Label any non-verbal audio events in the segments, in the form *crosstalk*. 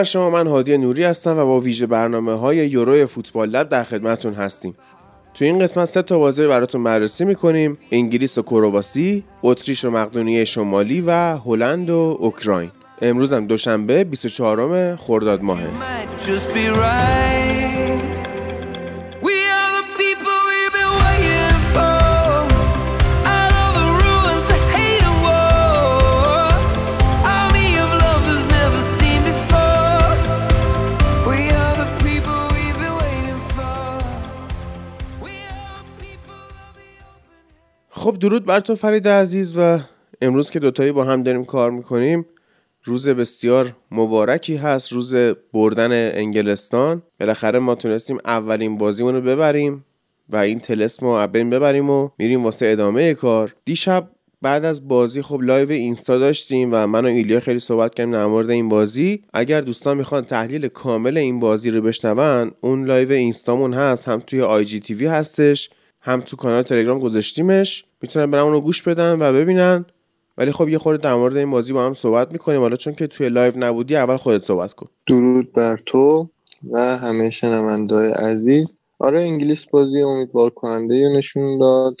بر شما من هادی نوری هستم و با ویژه برنامه های یورو فوتبال لب در خدمتتون هستیم. تو این قسمت سه تا بازی براتون بررسی می‌کنیم انگلیس و کرواسی اتریش و مقدونیه شمالی و هلند و اوکراین. امروز هم دوشنبه 24 خرداد ماهه. خب درود بر تو فرید عزیز و امروز که دوتایی با هم داریم کار می‌کنیم روز بسیار مبارکی هست روز بردن انگلستان. بالاخره ما تونستیم اولین بازیمون رو ببریم و این طلسم رو بین ببریم و میریم واسه ادامه کار. دیشب بعد از بازی خب live اینستا داشتیم و من و ایلیا خیلی صحبت کردیم در مورد این بازی. اگر دوستان می‌خوان تحلیل کامل این بازی رو بشنون اون live اینستامون هست هم توی IGTV هستش. هم تو کانال تلگرام گذاشتیمش. می‌تونن برن اونو گوش بدن و ببینن. ولی خب یه خورده در مورد این بازی با هم صحبت می‌کنیم. حالا چون که توی live نبودی اول خودت صحبت کن. درود بر تو و همه شنوندای عزیز. آره انگلیس بازی امیدوار کننده نشون داد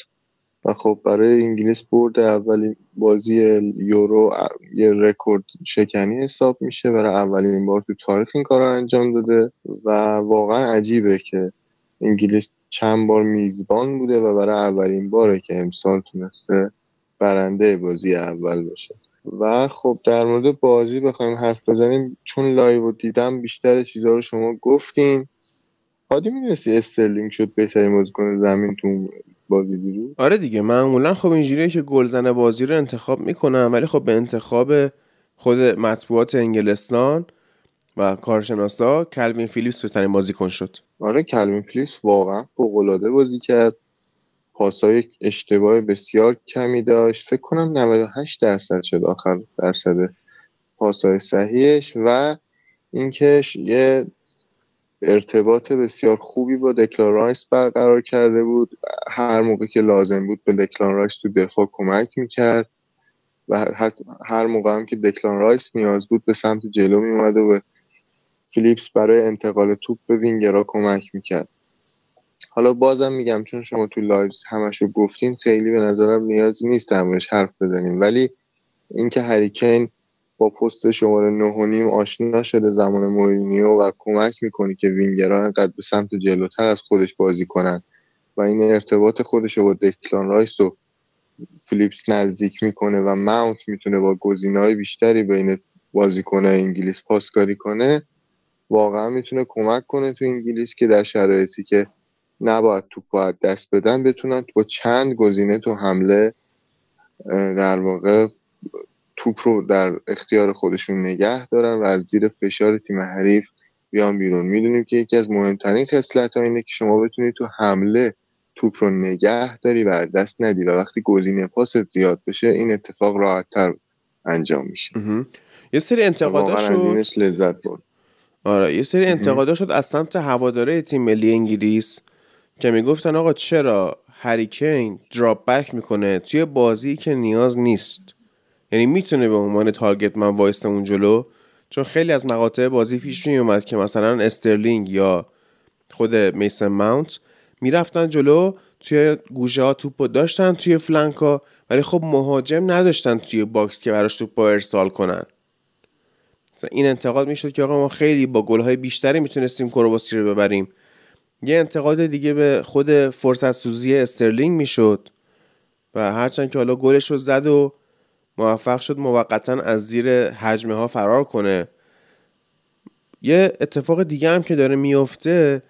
و خب برای انگلیس برد اولین بازی یورو یه رکورد شکنی حساب میشه. برای اولین بار تو تاریخ این کار رو انجام داده و واقعا عجیبه که انگلیس چند بار میزبان بوده و برای اولین باره که امسال تونسته برنده بازی اول باشه. و خب در مورد بازی بخوایم حرف بزنیم. چون live دیدم بیشتر چیزها رو شما گفتین هادی می‌دونستی استرلینگ شد بهترین بازیکن زمین تو بازی یورو آره دیگه معمولا خب اینجوریه که گلزن بازی رو انتخاب می‌کنم ولی خب به انتخاب خود مطبوعات انگلستان و کارشناسا کلوین فیلیپس بهترین بازیکن شد. آره کلوین فیلیپس واقعا فوق العاده بازی کرد. پاسای اشتباه بسیار کمی داشت. فکر کنم 98 درصد شد آخر درصد پاسای صحیحش و اینکه یه ارتباط بسیار خوبی با دکلان رایس برقرار کرده بود. هر موقع که لازم بود به دکلان رایس تو دفاع کمک می‌کرد و هر موقع هم که دکلان رایس نیاز بود به سمت جلو میومد و به فیلیپس برای انتقال توپ به وینگرا کمک می‌کرد. حالا بازم میگم چون شما تو live همشو گفتین خیلی به نظرم نیازی نیست در موردش حرف بزنیم. ولی اینکه هری کین با پست شماره نه و نیم آشنا شده زمان مورینیو و کمک می‌کنی که وینگرها انقدر به سمت جلوتر از خودش بازی کنن و این ارتباط خودش رو با دکلان رایس و فیلیپس نزدیک می‌کنه و ماونت می‌تونه با گزینه‌های بیشتری بین بازیکن انگلیس پاسکاری کنه واقعا می‌تونه کمک کنه تو انگلیس که در شرایطی که نباید توپ باید دست بدن بتونن با چند گزینه تو حمله در واقع توپ رو در اختیار خودشون نگه دارن و از زیر فشار تیم حریف بیان بیرون. می‌دونیم که یکی از مهمترین خصلت ها اینه که شما بتونید تو حمله توپ رو نگه داری و دست ندی و وقتی گزینه پاست زیاد بشه این اتفاق راحتتر انجام میشه. یه سری انتقادات شد لذت برد. آره یه سری انتقادات شد از سمت هواداره تیم ملی انگلیس که می‌گفتن آقا چرا هریکین دراپ بک می‌کنه؟ توی بازی که نیاز نیست. یعنی می‌تونه به عنوان تارگت من وایسته اون جلو؟ چون خیلی از مقاطع بازی پیش می اومد که مثلا استرلینگ یا خود میسون ماونت می‌رفتن جلو توی گوشه ها توپ داشتن توی flank ا ولی خب مهاجم نداشتن توی box که براش توپ ارسال کنن. این انتقاد می‌شد که آقا ما خیلی با گلهای بیشتری می‌تونستیم کرواسی رو ببریم. یه انتقاد دیگه به خود فرصت سوزی استرلینگ می‌شد و هرچند که حالا گلش رو زد و موفق شد موقتا از زیر هجمه ها فرار کنه. یه اتفاق دیگه هم که داره میفته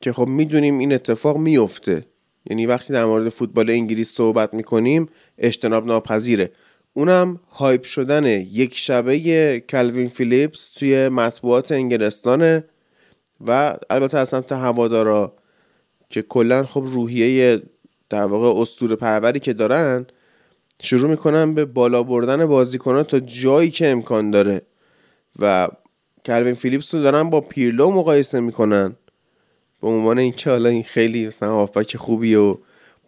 که خب می‌دونیم این اتفاق میفته یعنی وقتی در مورد فوتبال انگلیس صحبت می‌کنیم اجتناب ناپذیره. اونم هایپ شدن یک شبه کلوین فیلیپس توی مطبوعات انگلستانه و البته از سمت هوادارا که کلا خب روحیه در واقع استور پروری که دارن شروع می‌کنن به بالا بردن بازیکنان تا جایی که امکان داره و کلوین فیلیپس رو دارن با پیرلو مقایسه می‌کنن به عنوان اینکه حالا این خیلی مثلا هافبک خوبی و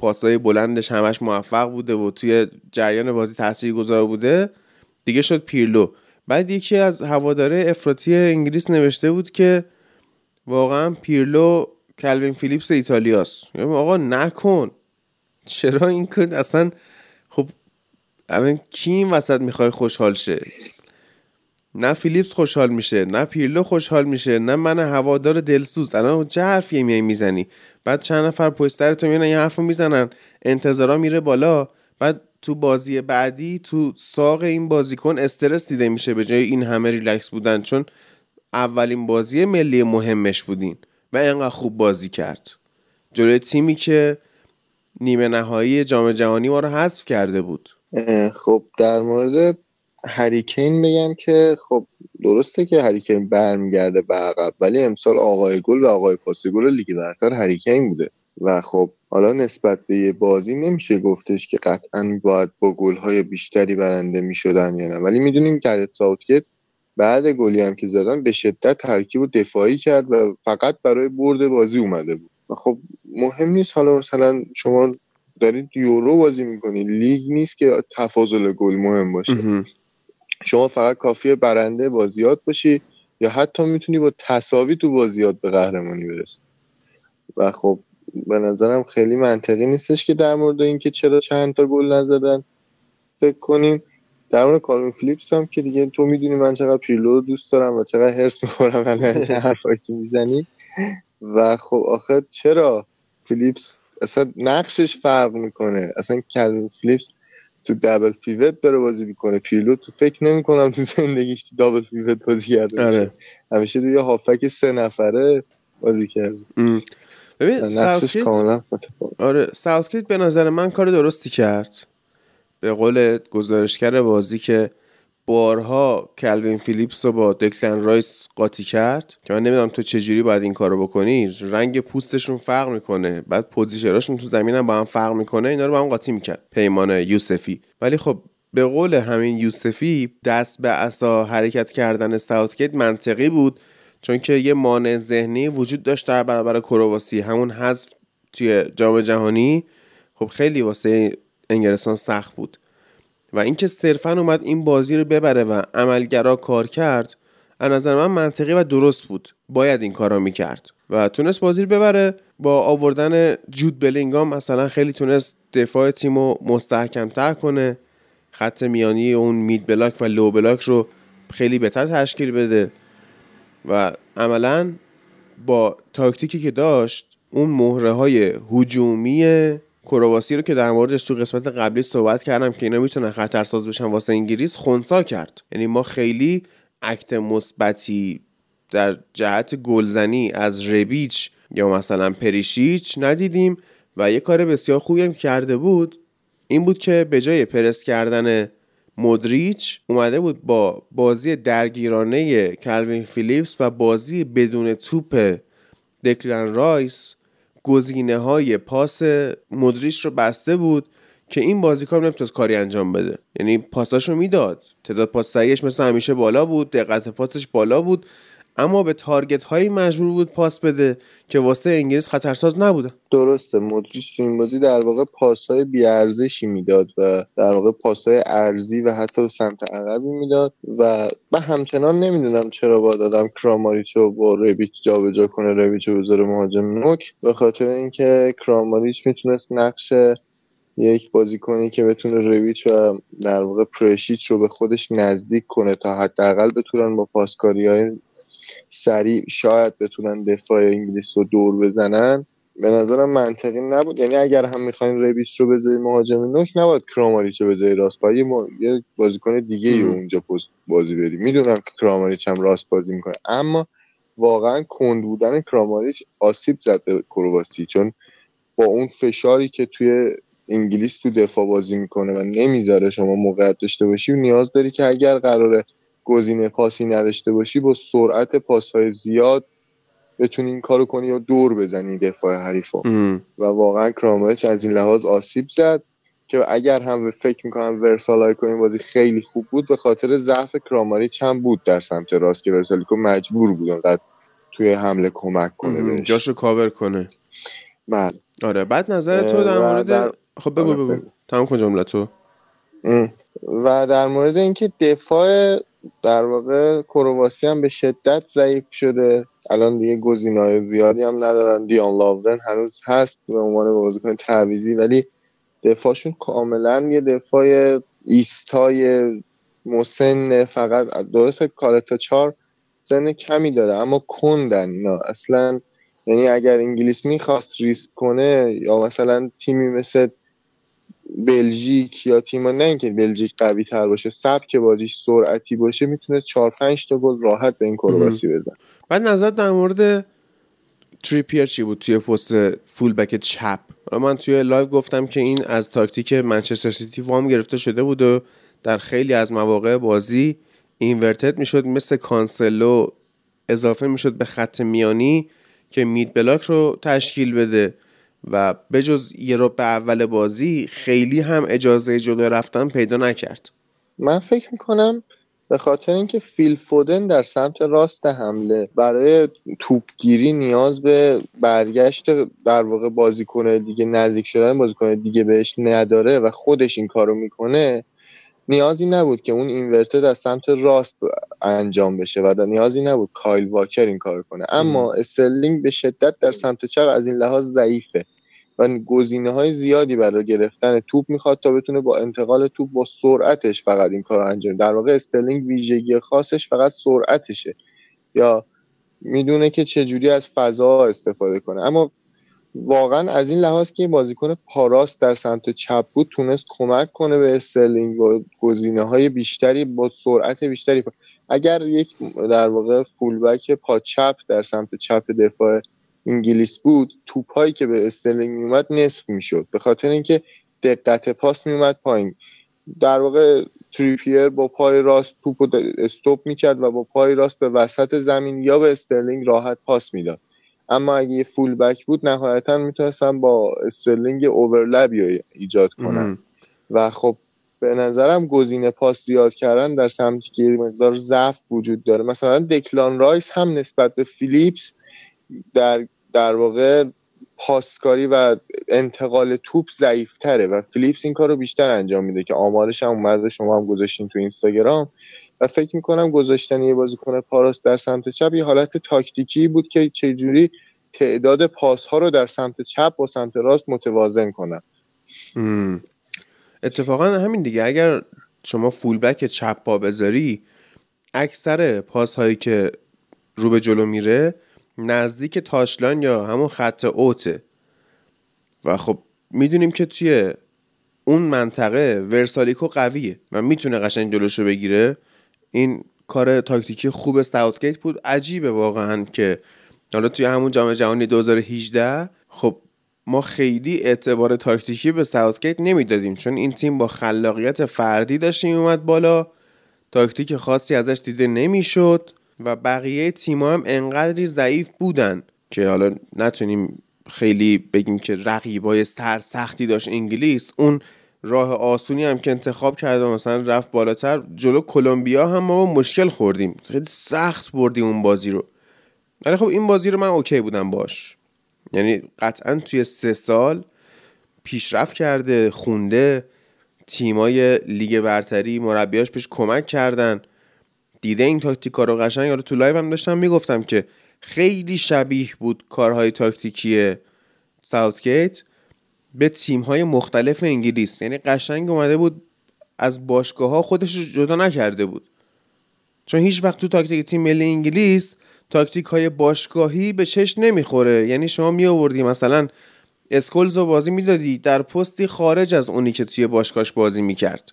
پاسای بلندش همش موفق بوده و توی جریان بازی تاثیر گذار بوده. دیگه شد پیرلو. بعد یکی از هواداره افراطی انگلیس نوشته بود که واقعا پیرلو کلوین فیلیپس ایتالیاست. یعنی آقا نکن. چرا این کن اصلا خب الان کی این وسط می‌خوای خوشحال شه؟ نه فیلیپس خوشحال میشه نه پیرلو خوشحال میشه نه من هوادار دلسوز. الان چه حرفی میای می‌زنی؟ بعد چند نفر سر تو میان این حرفو می‌زنن انتظارا میره بالا. بعد تو بازی بعدی تو ساق این بازیکن استرس دیده میشه به جای این همه ریلکس بودن چون اولین بازی ملی مهمش بودین و اینقدر خوب بازی کرد. جلوی تیمی که نیمه نهایی جام جهانی ما رو حذف کرده بود. خب در مورد هریکین بگم که خب درسته که هریکین برمیگرده به عقب ولی امسال آقای گل و آقای پاس گل لیگ برتر هریکین بوده. و خب حالا نسبت به یه بازی نمیشه گفتش که قطعا باید با گل‌های بیشتری برنده می‌شدن یا نه. ولی می‌دونیم که ساوتگیت بعد گلی هم که زدن به شدت ترکیب و دفاعی کرد و فقط برای برد بازی اومده بود. و خب مهم نیست حالا مثلا شما دارید یورو بازی می‌کنید لیگ نیست که تفاضل گل مهم باشه. شما فقط کافیه برنده بازیات باشی یا حتی می‌تونی با تساوی تو بازیات به قهرمانی برسی. و خب به نظرم خیلی منطقی نیستش که در مورد اینکه چرا چند تا گل نزدن. فکر کنیم در مورد کارون فلیپس هم که دیگه تو می‌دونی من چقدر پیرلو رو دوست دارم و چقدر هرس می‌خورم از *laughs* حرفایی که می‌زنی. و خب آخه چرا فیلیپس اصلا نقشش فرق می‌کنه؟ اصلا کلوین فلیپس تو double pivot داره بازی می‌کنه. پیرلو تو فکر نمی‌کنم تو زندگیش تو double pivot بازی کرده آره. همیشه تو یه هافک سه نفره بازی کرده. ببین نقشش کاملا آره ساوتگیت به نظر من کار درستی کرد. به قول گزارشگر بازی که بارها کلوین فیلیپس رو با دکلن رایس قاطی کرد که من نمی‌دونم تو چجوری باید این کارو بکنی. رنگ پوستشون فرق می‌کنه. بعد position اشون تو زمین هم با هم فرق می‌کنه. اینا رو با هم قاطی می‌کرد. پیمان یوسفی. ولی خب به قول همین یوسفی دست به عصا حرکت کردن استاوتگیت منطقی بود. چون که یه مانع ذهنی وجود داشت در برابر کرواسی. همون حذف توی جام جهانی خب خیلی واسه انگلستان سخت بود. و اینکه صرفا اومد این بازی رو ببره و عملگرا کار کرد از نظر من منطقی و درست بود. باید این کار رو می‌کرد و تونست بازی رو ببره. با آوردن جود بلینگام مثلا خیلی تونست دفاع تیم رو مستحکمتر کنه. خط میانی اون مید بلاک و لو بلاک رو خیلی بهتر تشکیل بده. و عملا با تاکتیکی که داشت اون مهره های هجومی کرواسی رو که در موردش تو قسمت قبلی صحبت کردم که اینا می‌تونن خطرساز بشن واسه انگلیس خونسا کرد. یعنی ما خیلی اکت مثبتی در جهت گلزنی از ربیچ یا مثلا پریشیچ ندیدیم و یه کار بسیار خوبی هم کرده بود. این بود که به جای پرس کردن مودریچ اومده بود با بازی درگیرانه کلوین فیلیپس و بازی بدون توپ دکلن رایس گزینه های پاس مودریچ رو بسته بود که این بازیکن نمی‌تونست کاری انجام بده. یعنی پاساشو می‌داد. تعداد پاس صحیحش مثل همیشه بالا بود دقت پاسش بالا بود. اما به target هایی مجبور بود پاس بده که واسه انگلیس خطرساز نبوده. درسته مدریش تو این بازی در واقع پاس های بیارزشی می‌داد و در واقع پاس های ارزی و حتی به سمت عقبی می‌داد و من همچنان نمی‌دونم چرا با دادم کراماریچو با ربیچ جابجا کنه ربیچو بذاره مهاجم نوک. به خاطر اینکه کراماریچ می‌تونست نقش یک بازیکنی که بتونه رویچ و در واقع پرشیچ رو به خودش نزدیک کنه تا حداقل بتونن با پاسکاری های سریع شاید بتونن دفاع انگلیس رو دور بزنن. به نظرم منطقی نبود. یعنی اگر هم می‌خواین ربیچ رو بذاری مهاجم نوک نباید کراماریچ رو بذاری راست پای. یه بازیکن دیگه ای اونجا پست بازی بری می‌دونم که کراماریچ هم راست بازی می‌کنه اما واقعا کند بودن کراماریچ آسیب زد کرواسی چون با اون فشاری که توی انگلیس تو دفاع بازی می‌کنه و نمی‌ذاره شما موقعیت داشته باشی و نیاز داری که اگر قراره گزینه پاسی نداشته باشی با سرعت پاسهای زیاد بتونی این کارو کنی یا دور بزنی دفاع حریفا. و واقعا کرامایچ از این لحاظ آسیب زد که اگر هم فکر می‌کنم ورسالایکو این بازی خیلی خوب بود به خاطر ضعف کراماریچ هم بود در سمت راست که ورسالیکو مجبور بود انقدر توی حمله کمک کنه بهش. جاشو کاور کنه. بله. آره بعد نظر تو در مورد در... خب بگو آره، بگو. تمام کن جمله تو. و در مورد اینکه دفاع در واقع کرواسی هم به شدت ضعیف شده. الان دیگه گزینه‌های زیادی هم ندارن. دیان لاورن هنوز هست به عنوان بازیکن تعویزی ولی دفاعشون کاملا یه دفاع ایستای مسن فقط. درست کارتا چار سن کمی داره اما کندن اینا. اصلا یعنی اگر انگلیس می‌خواست ریسک کنه یا مثلا تیمی مثل بلژیک یا تیم نه اینکه بلژیک قوی تر باشه سبک بازیش سرعتی باشه می‌تونه 4 5 تا گل راحت به این کرواسی بزنه بعد نظر در مورد تریپیر چی بود توی پست full back چپ من توی live گفتم که این از تاکتیک منچستر سیتی وام گرفته شده بود و در خیلی از مواقع بازی inverted می‌شد مثل کانسلو اضافه می‌شد به خط میانی که mid block رو تشکیل بده. و بجز یه رو به اول بازی خیلی هم اجازه جلو رفتن پیدا نکرد. من فکر می‌کنم به خاطر اینکه فیل فودن در سمت راست حمله برای توپگیری نیاز به برگشت در واقع بازیکن دیگه نزدیک شدن بازیکن دیگه بهش نداره و خودش این کارو می‌کنه نیازی نبود که اون اینورتد از سمت راست انجام بشه و نیازی نبود کایل واکر این کار کنه. اما استرلینگ به شدت در سمت چپ از این لحاظ ضعیفه و گزینه های زیادی برای گرفتن توپ می‌خواد تا بتونه با انتقال توپ با سرعتش فقط این کار انجام در واقع استرلینگ ویژگی خاصش فقط سرعتشه. یا می‌دونه که چجوری از فضا استفاده کنه. اما واقعا از این لحاظ که بازیکن پا راست در سمت چپ بود تونست کمک کنه به استرلینگ با گزینه های بیشتری با سرعت بیشتری. اگر یک در واقع fullback پا چپ در سمت چپ دفاع انگلیس بود توپایی که به استرلینگ میومد نصف می‌شد. به خاطر اینکه دقت پاس میومد پایین. در واقع تریپیر با پای راست توپ رو استوپ می‌کرد و با پای راست به وسط زمین یا به استرلینگ راحت پاس می‌داد. اما اگه یه full back بود نهایتا می‌تونستم با استرلینگ overlap ایجاد کنم و خب به نظرم گزینه پاس زیاد کردن در سمتی که مقدار ضعف وجود داره. مثلا دکلان رایس هم نسبت به فیلیپس در در واقع پاسکاری و انتقال توپ ضعیفتره و فیلیپس این کار رو بیشتر انجام میده که آمارش هم اومده شما هم گذاشتین تو اینستاگرام. و فکر می‌کنم گذاشتن یه بازیکن پاراس در سمت چپ یه حالت تاکتیکی بود که چجوری تعداد پاس ها رو در سمت چپ و سمت راست متوازن کنن. اتفاقا همین دیگه. اگر شما فولبک چپ پا بذاری اکثر پاس هایی که رو به جلو میره نزدیک تاشلان یا همون خط اوته و خب می‌دونیم که توی اون منطقه ورسالیکو قویه و می‌تونه قشنگ جلوشو بگیره. این کار تاکتیکی خوب ساوتگیت بود. عجیبه واقعا که حالا توی همون جام جهانی 2018 خب ما خیلی اعتبار تاکتیکی به ساوتگیت نمی‌دادیم چون این تیم با خلاقیت فردی داشت اومد بالا. تاکتیک خاصی ازش دیده نمی‌شد و بقیه تیما هم انقدری ضعیف بودن که حالا نتونیم خیلی بگیم که رقیبای سر سختی داشت انگلیس. اون راه آسونی هم که انتخاب کرده مثلا رفت بالاتر جلو کلمبیا هم ما مشکل خوردیم. خیلی سخت بردیم اون بازی رو. ولی خب این بازی رو من اوکی بودم باش. یعنی قطعا توی سه سال پیشرفت کرده خونده تیمای لیگ برتری مربیاش بهش کمک کردن. دیده این تاکتیکا رو قشنگ. یارو تو live هم داشتم می‌گفتم که خیلی شبیه بود کارهای تاکتیکی ساوتگیت. به تیم های مختلف انگلیس. یعنی قشنگ اومده بود از باشگاه ها خودش رو جدا نکرده بود. چون هیچ وقت تو تاکتیک تیم ملی انگلیس تاکتیک های باشگاهی به چش نمی‌خوره. یعنی شما می آوردی مثلا اسکولز رو بازی می‌دادی در پستی خارج از اونی که توی باشگاهش بازی می‌کرد.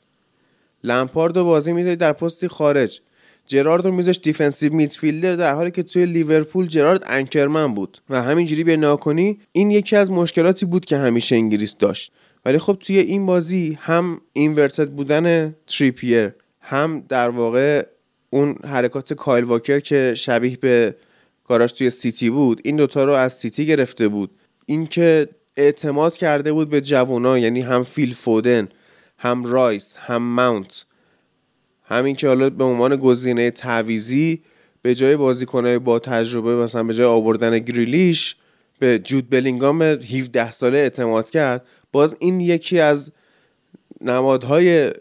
لمپارد رو بازی می‌دادی در پستی خارج. جرارد رو میذاش defensive midfielder در حالی که توی لیورپول جرارد anchorman بود و همینجوری به ناکنی این یکی از مشکلاتی بود که همیشه انگلیس داشت. ولی خب توی این بازی هم inverted بودن تریپیر هم در واقع اون حرکات کایل واکر که شبیه به کاراش توی سیتی بود این دوتا رو از سیتی گرفته بود. اینکه اعتماد کرده بود به جوونا یعنی هم فیل فودن هم رایس هم ماونت. همین که حالا به عنوان گزینه تعویضی به جای بازیکنهای با تجربه مثلا به جای آوردن گریلیش به جود بلینگام 17 ساله اعتماد کرد. باز این یکی از نمادهای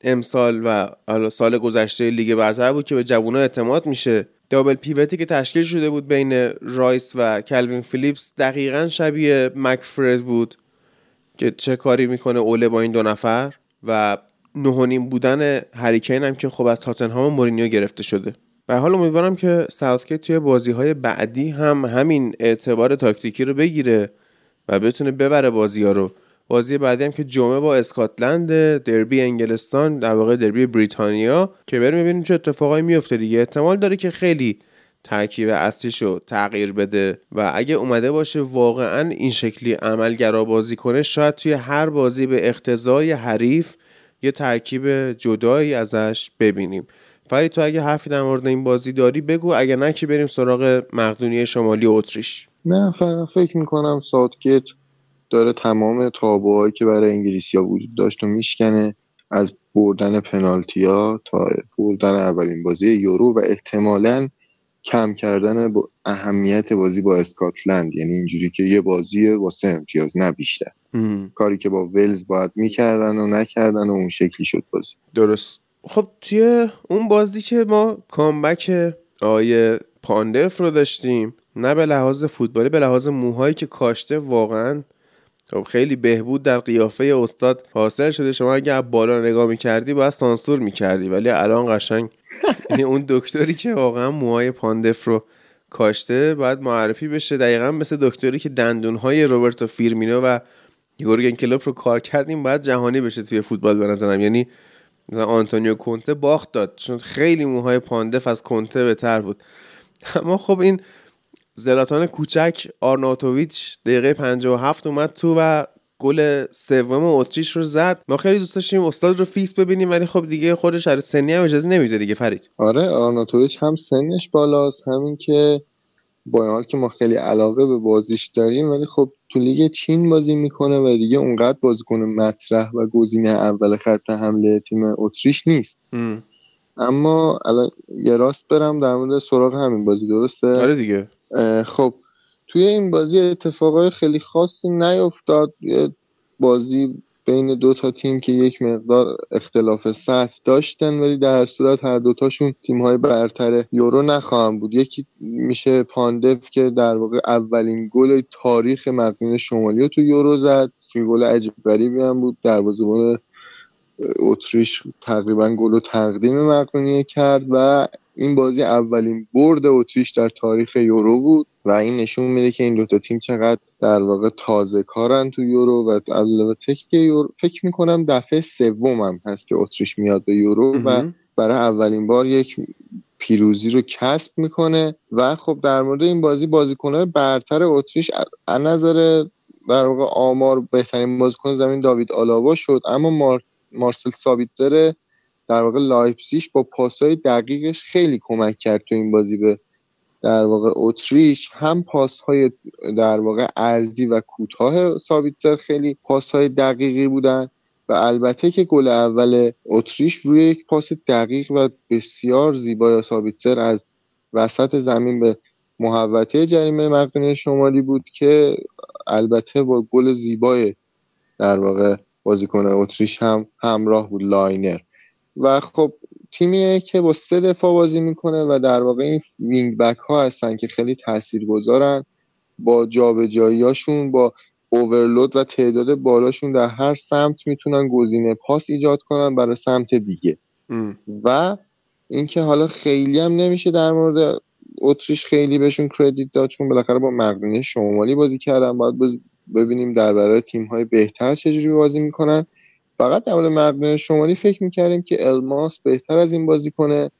امسال و سال گذشته لیگ برتر بود که به جوونا اعتماد میشه. double pivot ی که تشکیل شده بود بین رایس و کلوین فیلیپس دقیقا شبیه مک‌فرد بود که چه کاری می‌کنه اوله با این دو نفر و نهونیم بودن هریکین هم که خب از تاتنهام مورینیو گرفته شده. به حال امیدوارم که ساوتگیت توی بازی های بعدی هم همین اعتبار تاکتیکی رو بگیره و بتونه ببره بازی ها رو. بازی بعدی هم که جمعه با اسکاتلند دربی انگلستان در واقع دربی بریتانیا که بریم ببینیم چه اتفاقایی میفته دیگه. احتمال داره که خیلی ترکیب اصلیش رو تغییر بده و اگه اومده باشه واقعا این شکلی عملگرا بازی کنه شاید توی هر بازی به اقتضای حریف یه ترکیب جدایی ازش ببینیم. فرید تو اگه حرفی در مورد این بازی داری بگو. اگه نه که بریم سراغ مقدونی شمالی اتریش. نه فکر می‌کنم ساوتگیت داره تمام تابوهایی که برای انگلیسی وجود داشت و میشکنه از بردن پنالتی ها تا بردن اولین بازی یورو و احتمالا کم کردن با اهمیت بازی با اسکاتلند. یعنی اینجوری که یه بازی واسه امتیاز نه بیشتر. کاری که با ولز باید می‌کردن و نکردن و اون شکلی شد بازی. درست. خب توی اون بازی که ما comeback آقای پاندف رو داشتیم نه به لحاظ فوتبالی به لحاظ موهایی که کاشته واقعا خب خیلی بهبود در قیافه استاد حاصل شده. شما اگه بالا نگاه می‌کردی باید سانسور می‌کردی. ولی الان قشنگ *laughs* یعنی اون دکتری که واقعا موهای پاندف رو کاشته باید معرفی بشه. دقیقا مثل دکتری که دندونهای روبرتو فیرمینو و یورگن کلوپ رو کار کرده باید جهانی بشه توی فوتبال به نظرم. یعنی مثلا آنتونیو کونته باخت داد چون خیلی موهای پاندف از کونته بهتر بود. اما خب این زلاتان کوچک آرناتوویچ دقیقه 57 اومد تو و گل سوم اتریش رو زد. ما خیلی دوست داشتیم استاد رو فیکس ببینیم ولی خب دیگه خودش شرط سنی هم اجازه نمیده دیگه فرید. آره آرناتوویچ هم سنش بالاست همین که با این حال که ما خیلی علاقه به بازیش داریم ولی خب تو لیگ چین بازی می‌کنه و دیگه اونقدر بازیکن مطرح و گزینه اول خط حمله تیم اتریش نیست. اما الان یه راست برم در مورد سراغ همین بازی درسته؟ آره دیگه. خب توی این بازی اتفاقای خیلی خاصی نیفتاد. یه بازی بین دو تا تیم که یک مقدار اختلاف سطح داشتن ولی در صورت هر دوتاشون تیم های برتر یورو نخواهم بود. یکی میشه پاندف که در واقع اولین گل تاریخ مقنین شمالی رو تو یورو زد که گل عجیب غریبی هم بود. دروازه‌بان اتریش تقریبا گل و تقدیم مقنونیه کرد و این بازی اولین برد اتریش در تاریخ یورو بود و این نشون میده که این دوتا تیم چقدر در واقع تازه کارن تو یورو و البته که یورو فکر می‌کنم دفعه سومم هست که اتریش میاد به یورو و برای اولین بار یک پیروزی رو کسب می‌کنه و خب در مورد این بازی بازیکنهای برتر اتریش از نظر در واقع آمار بهترین بازیکن زمین داوید آلاوا شد اما مار... مارسل سابیتزر در واقع لایپسیش با پاسهای دقیقش خیلی کمک کرد تو این بازی به در واقع اتریش. هم پاس های در واقع عرضی و کوتاه سابیتزر خیلی پاس های دقیقی بودن و البته که گل اول اتریش روی یک پاس دقیق و بسیار زیبای سابیتزر از وسط زمین به محوطه جریمه مقدونی شمالی بود که البته با گل زیبای در واقع بازیکن اتریش هم همراه بود. لاینر. و خب تیمیه که با سه دفاع بازی می‌کنه و در واقع این wing back ها هستن که خیلی تاثیر گذارن با جابجاییاشون با overload و تعداد بالاشون در هر سمت می‌تونن گزینه پاس ایجاد کنن برای سمت دیگه ام. و اینکه حالا خیلی هم نمیشه در مورد اتریش خیلی بهشون کردیت داد چون بالاخره با مقدونی شمالی بازی کردن باید ببینیم در برای تیم های بهتر چجوری بازی می‌کنن فقط در مورد شمالی فکر می‌کردیم که الماس بهتر از این بازی کنه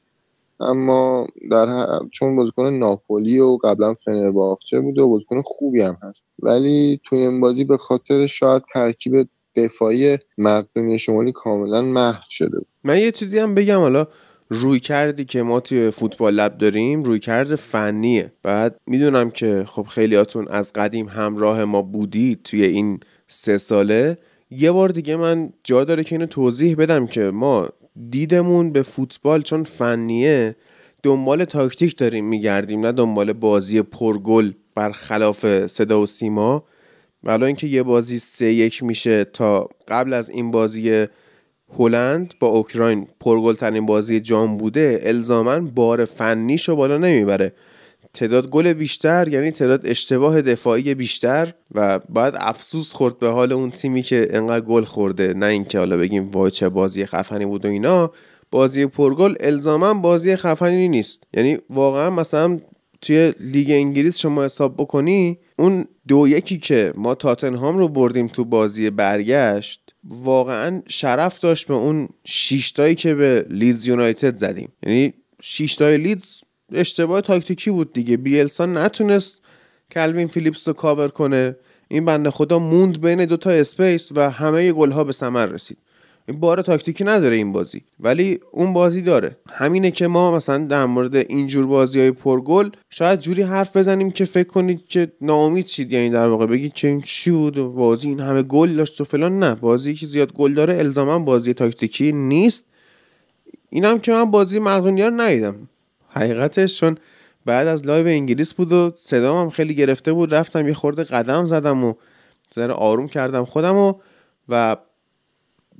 اما در چون بازیکن ناپولی و قبلا فنرباخچه بوده و بازیکن خوبی هم هست. ولی توی این بازی به خاطر شاید ترکیب دفاعی مقدونی شمالی کاملا محو شده بود. من یه چیزی هم بگم حالا روی کردی که ما توی فوتبال لب داریم روی کرد فنیه. بعد می‌دونم که خب خیلیاتون از قدیم همراه ما بودید توی این سه ساله. یه بار دیگه من جا داره که اینو توضیح بدم که ما دیدمون به فوتبال چون فنیه دنبال تاکتیک داریم میگردیم نه دنبال بازی پرگل برخلاف صدا و سیما. ولی اینکه یه بازی سه یک میشه تا قبل از این بازی هلند با اوکراین پرگلترین بازی جام بوده الزاما بار فنیشو بالا نمی‌بره. تعداد گل بیشتر یعنی تعداد اشتباه دفاعی بیشتر و بعد افسوس خورد به حال اون تیمی که انقدر گل خورده. نه اینکه حالا بگیم وای چه بازی خفنی بود و اینا بازی پرگل الزاما بازی خفنی نیست. یعنی واقعا مثلا توی لیگ انگلیس شما حساب بکنی اون دو یکی که ما تاتنهام رو بردیم تو بازی برگشت واقعا شرف داشت به اون شیشتایی که به لیدز یونایتد زدیم. یعنی شیشتای لیدز اشتباه تاکتیکی بود دیگه. بیلسا نتونست کلوین فیلیپس رو کاور کنه. این بنده خدا موند بین دوتا space و همه گلها به ثمر رسید. این بار تاکتیکی نداره این بازی ولی اون بازی داره. همینه که ما مثلا در مورد اینجور بازی های پرگل شاید جوری حرف بزنیم که فکر کنید که ناامید شید یعنی در واقع بگید که این چی بود بازی این همه گل داشت و فلان. نه بازی که زیاد گل داره الزاما بازی تاکتیکی نیست. اینم که من بازی مقدونی رو ندیدم. حقیقتش چون بعد از live انگلیس بود و صدام هم خیلی گرفته بود. رفتم یه خورده قدم زدم و ذره آروم کردم خودم و و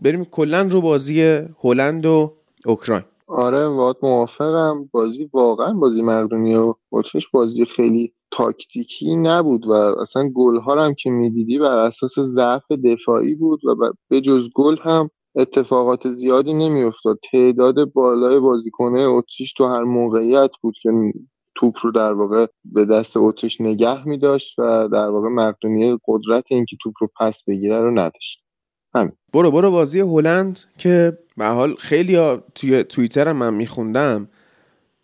بریم کلا رو بازی هلند و اوکراین. آره باهات موافقم. بازی واقعا بازی مقدونی و اتریش بازی خیلی تاکتیکی نبود و اصلا گل ها هم که می‌دیدی بر اساس ضعف دفاعی بود و به جز گل هم اتفاقات زیادی نمیافتاد. تعداد بالای بازیکنه اتریش تو هر موقعیت بود که توپ رو در واقع به دست اتریش نگه می داشت و در واقع مقدونیه قدرت اینکه توپ رو پس بگیره رو نداشت. همین. برو برو بازی هلند که به حال خیلی ها توی توییتر من میخوندم.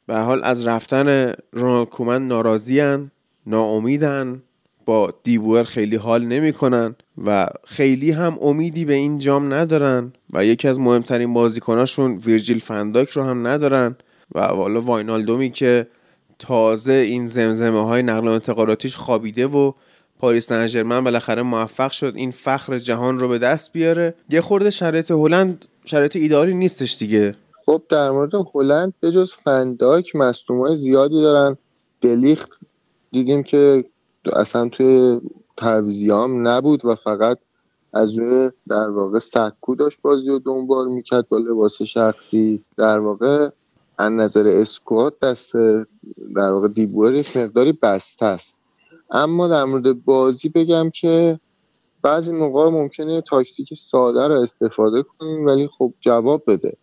به حال از رفتن رونالد کومن ناراضیان ناامیدن با دیبور خیلی حال نمی‌کنن و خیلی هم امیدی به این جام ندارن. و یکی از مهمترین بازیکناشون ویرجیل فنداک رو هم ندارن. و والا واینالدومی که تازه این زمزمه های نقل و انتقالاتیش خوابیده و پاریس سن بالاخره موفق شد این فخر جهان رو به دست بیاره. یه خورده شرایط هلند شرایط ایداری نیستش دیگه. خب در مورد هلند به جز فنداک مصدومای زیادی دارن. دلیخت دیدیم که اصلا توی تعویزیام نبود و فقط از روی در واقع سکو داشت بازی رو دنبال می‌کرد با لباس شخصی. در واقع از نظر اسکوات دست در واقع دیبور یک مقداری بسته است. اما در مورد بازی بگم که بعضی موقع ممکنه تاکتیک ساده رو استفاده کنیم ولی خب جواب بده.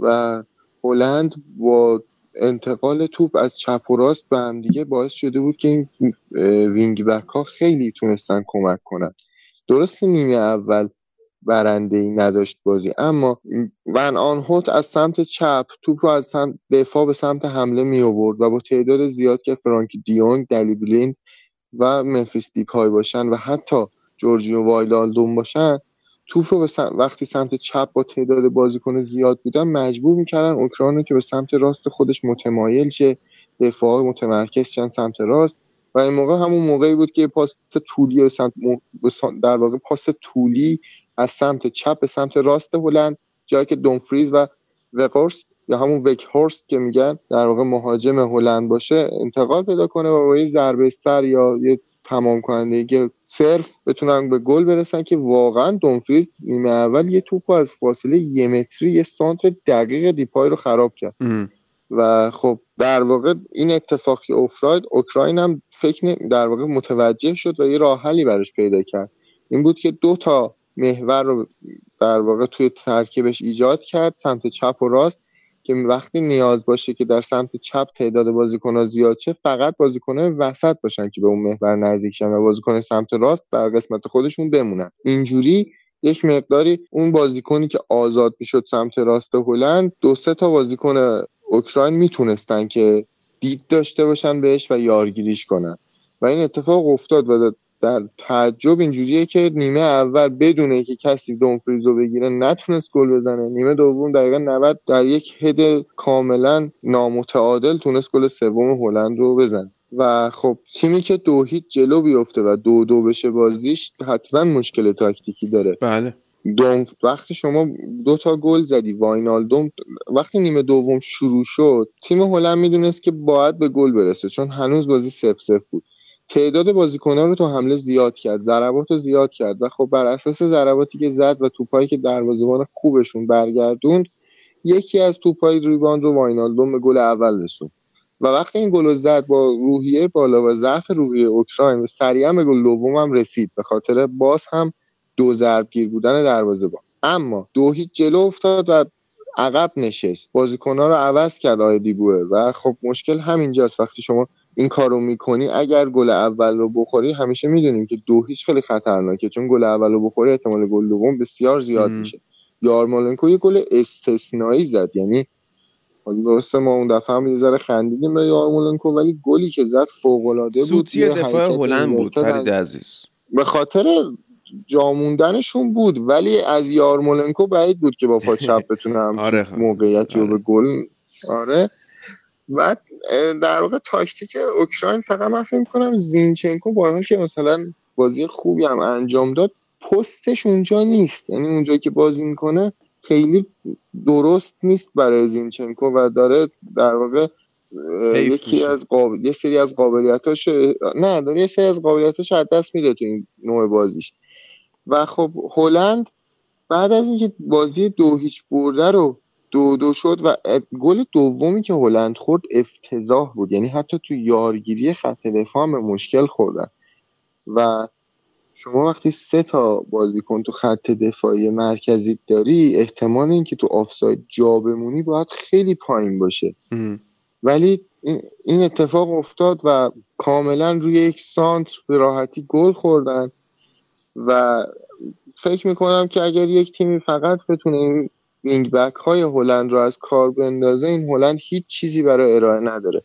و هلند با انتقال توپ از چپ و راست به هم دیگه باعث شده بود که این wing back ها خیلی تونستن کمک کنن. درست نیمه اول برنده ای نداشت بازی اما ون آنهولت از سمت چپ توپ رو از سمت دفاع به سمت حمله می آورد و با تعداد زیاد که فرانکی دیونگ دلی بلیند و ممفیس دیپای باشن و حتی جورجیو واینالدوم باشن توپ رو وقتی سمت چپ با تعداد بازیکن زیاد بودن مجبور می‌کردن اوکراینو که به سمت راست خودش متمایل شه دفاع متمرکز شن سمت راست. و این موقع همون موقعی بود که پاس طولی و سمت در واقع پاس طولی از سمت چپ به سمت راست هلند جایی که دونفریز و وقورست یا همون وک هورست که میگن در واقع مهاجم هلند باشه انتقال پیدا کنه و با یه ضربه سر یا یه تمام کننده که صرف بتونن به گل برسن که واقعا دونفریز نیمه اول یه توپ از فاصله یه متری یه سانتر دقیق دیپای رو خراب کرد. و خب در واقع این اتفاقی افتاد اوکراین هم فکر در واقع متوجه شد و یه راه حلی براش پیدا کرد. این بود که دو تا محور رو در واقع توی ترکیبش ایجاد کرد سمت چپ و راست که وقتی نیاز باشه که در سمت چپ تعداد بازیکن‌ها زیاد شه فقط بازیکن‌های وسط باشن که به اون محور نزدیک شن و بازیکن سمت راست در قسمت خودشون بمونن. اینجوری یک مقداری اون بازیکنی که آزاد می‌شد سمت راست هلند دو سه تا بازیکن اوکراین می‌تونستن که دید داشته باشن بهش و یارگیریش کنن. و این اتفاق افتاد و در تعجب اینجوریه که نیمه اول بدون که کسی دونفریزو بگیره نتونست گل بزنه. نیمه دوم دقیقا 90 در یک هد کاملا نامتعادل تونست گل سوم هلند رو بزنه. و خب تیمی که دو هیچ جلو بیفته و دو دو بشه بازیش حتما مشکل تاکتیکی داره. بله. دوم وقتی شما دو تا گل زدی واینالدوم وقتی نیمه دوم شروع شد تیم هلند می‌دونست که باید به گل برسه چون هنوز بازی سف سف بود. تعداد بازیکنان رو تو حمله زیاد کرد ضربات رو زیاد کرد و خب بر اساس ضرباتی که زد و توپایی که دروازه‌بان خوبشون برگردوند یکی از توپای ریباند رو واینالدوم به گل اول رسوند. و وقتی این گل زد با روحیه بالا و ضعف روحیه اوکراین و سریعا به گل دوم هم رسید به خاطر باز هم دو ضربگیر بودن دروازه‌بان. اما دو هیچ جلو افتاد و عقب نشست. بازیکن‌ها رو عوض کرد آقای دیبوه و خب مشکل همینجاست. وقتی شما این کار رو می‌کنی اگر گل اول رو بخوری همیشه می‌دونیم که دو هیچ خیلی خطرناکه. چون گل اول رو بخوری احتمال گل دوم بسیار زیاد میشه. یارمالنکو یه گل استثنایی زد. یعنی درسته ما اون دفعه هم یه ذره خندیدیم به یارمولنکو ولی گلی که زد فوق العاده بود سوتی دفاع هلند بود فرید عزیز. به خاطر جاموندنشون بود ولی از یارمولنکو بعید بود که با پا چپ *laughs* بتونه همچین آره. موقعیتی رو به گل آره. و در واقع تاکتیک اوکراین فقط من فکر کنم زینچنکو با حال که مثلا بازی خوبی هم انجام داد پستش اونجا نیست. یعنی اونجا که بازی می‌کنه خیلی درست نیست برای زینچنکو و داره در واقع یکی از قابل... یه سری از قابلیتاش نه داره یه سری از قابلیتاش از دست میده تو این نوع بازیش. و خب هلند بعد از اینکه بازی دو هیچ برده رو دو دو شد و گل دومی که هلند خورد افتضاح بود. یعنی حتی تو یارگیری خط دفاع به مشکل خوردن. و شما وقتی سه تا بازیکن تو خط دفاعی مرکزی داری احتمال اینکه تو آفساید جا بمونی باید خیلی پایین باشه. ولی این اتفاق افتاد و کاملا روی یک سانتر به راحتی گل خوردن. و فکر می‌کنم که اگر یک تیمی فقط بتونه این وینگ بک های هلند رو از کار بندازه این هلند هیچ چیزی برای ارائه نداره.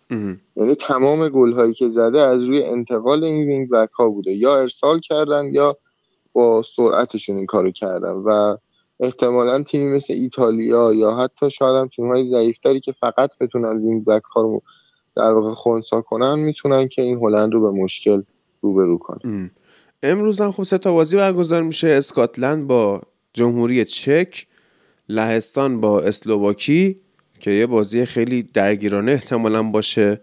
یعنی تمام گل هایی که زده از روی انتقال این وینگ بک ها بوده. یا ارسال کردن یا با سرعتشون این کارو کردن. و احتمالا تیمی مثل ایتالیا یا حتی شاید هم تیم های ضعیفتری که فقط بتونن وینگ بک ها رو در واقع خونسا کنن می‌تونن که این هلند رو به مشکل روبرو کنن. امروز هم خب سه تا بازی برگزار میشه. اسکاتلند با جمهوری چک لهستان با اسلوواکی که یه بازی خیلی درگیرانه احتمالا باشه.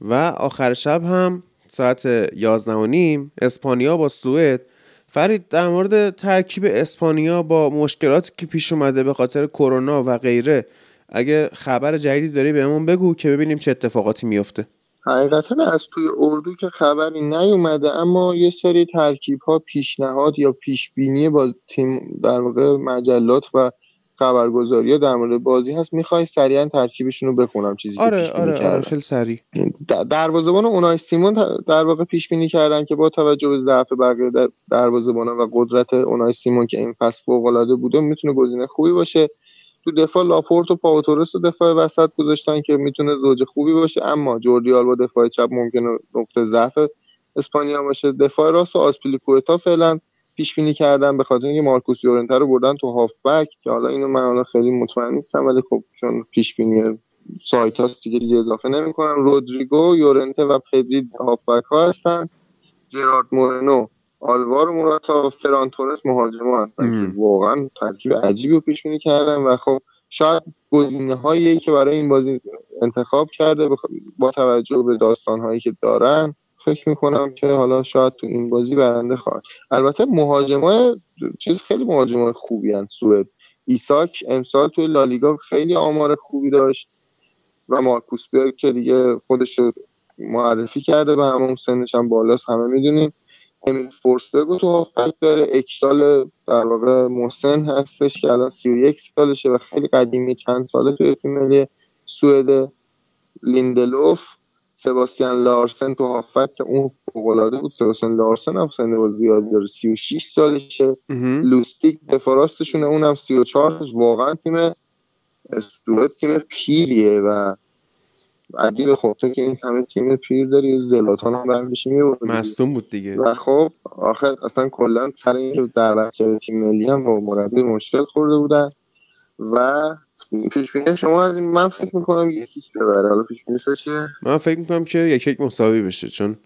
و آخر شب هم ساعت 11 و نیم اسپانیا با سوئد. فرید در مورد ترکیب اسپانیا با مشکلاتی که پیش اومده به خاطر کرونا و غیره اگه خبر جدیدی داری بهمون بگو که ببینیم چه اتفاقاتی میفته. حقیقتا از توی اردو که خبری نیومده اما یه سری ترکیب ها پیشنهاد یا پیشبینی با تیم در واقع مجلات و خبرگزاری در مورد بازی هست. می‌خوای سریعا ترکیبشون رو بخونم چیزی آره که پیش آره, آره خیلی سریع. دروازه‌بان اونای سیمون در واقع پیش بینی کردن که با توجه به ضعف بقیه دروازه‌بان و قدرت اونای سیمون که این فصل فوق العاده بوده می‌تونه گزینه خوبی باشه. تو دفاع لاپورت و پاوتورس و دفاع وسط گذاشتن که می‌تونه زوج خوبی باشه. اما جوردی آلبا دفاع چپ ممکنه نقطه ضعف اسپانیا باشه. دفاع راست رو آسپیلیکوئتا فعلا پیش بینی کردن به خاطر اینکه مارکوس یورنته رو بردن تو هافبک. که حالا اینو من حالا خیلی مطمئن نیستم ولی خب چون پیش بینی سایت هاست دیگه چیزی اضافه نمی‌کنم. رودری و یورنته و پدری هافبک ها هستن. جرارد مورنو آلوارو موراتا و فران تورس مهاجم هستن واقعا ترکیب عجیبی رو پیش بینی کردن و خب شاید گزینه هایی که برای این بازی انتخاب کرده با توجه به داستان هایی که دارن فکر می‌کنم که حالا شاید تو این بازی برنده خواهد. البته مهاجمای چیز خیلی مهاجمای خوبی هن سوئد. ایساک امسال توی لالیگا خیلی آمار خوبی داشت و مارکوس بیر که دیگه خودش رو معرفی کرده به همون سنش هم بالاست همه می‌دونیم. امین فورسبرگ تو هافک داره. اکتال در واقع محسن هستش که الان 31 سالشه و خیلی قدیمی چند ساله توی تیم ملی سوئد لیندلوف. سباستیان لارسن تو هافک که اون فوق‌العاده بود. سباستیان لارسن هم سن زیادی داره. 36 سالشه. لوستیک دفاراستشونه. اونم 34 واقعا تیم استوت تیم پیریه و عجیب خب تو که این همه تیم پیر داری زلاتان هم برمیشی میبود مستون بود دیگه. و خب آخر اصلا کلا سر این در بچه تیم ملی هم با مربی مشکل خورده بودن و پیش بینی شما از این من فکر می‌کنم یکیش ببره. حالا پیش بینی من فکر می‌کنم که یک یک مساوی بشه چون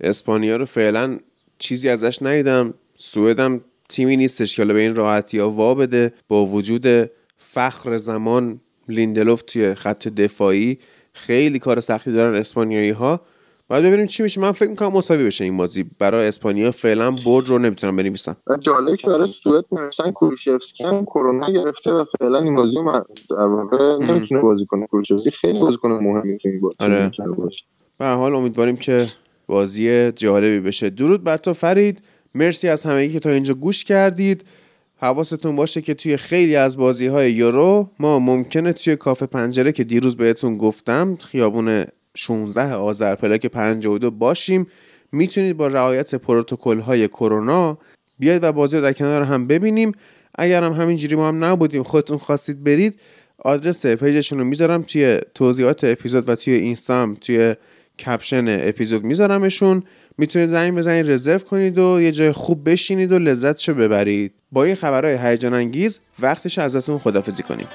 اسپانیا رو فعلا چیزی ازش ندیدم. سوئدم تیمی نیستش که به این راحتی ها وا بده. با وجود فخر زمان لیندلوف توی خط دفاعی خیلی کار سختی دارن اسپانیایی ها بعد ببینیم چی میشه. من فکر می‌کنم مساوی بشه این بازی. برای اسپانیا فعلا برد رو نمی‌تونم بنویسم. جالب که برای سوئد نوشتن کروشفسکی هم کرونا گرفته و فعلا این بازی رو در واقع نمی‌تونه بازی کنه. کروشفسکی خیلی بازیکن مهمی تو این بازی. آره. به حال امیدواریم که بازی جالبی بشه. درود بر تو فرید. مرسی از همگی که تا اینجا گوش کردید. حواستون باشه که توی خیلی از بازی های یورو ما ممکنه توی کافه پنجره که دیروز بهتون گفتم خیابون 16 آذر پلاک 52 باشیم. می‌تونید با رعایت پروتکل های کرونا بیاید و بازی رو در کنار هم ببینیم. اگر هم همینجوری ما هم نبودیم خودتون خواستید برید. آدرس پیجشون رو می‌ذارم توی توضیحات اپیزود و توی اینستام توی کپشن اپیزود میذارمشون. می‌تونید زنگ بزنید رزرو کنید و یه جای خوب بشینید و لذتشو ببرید. با این خبرهای هیجان انگیز وقتش ازتون خدافزی کنیم.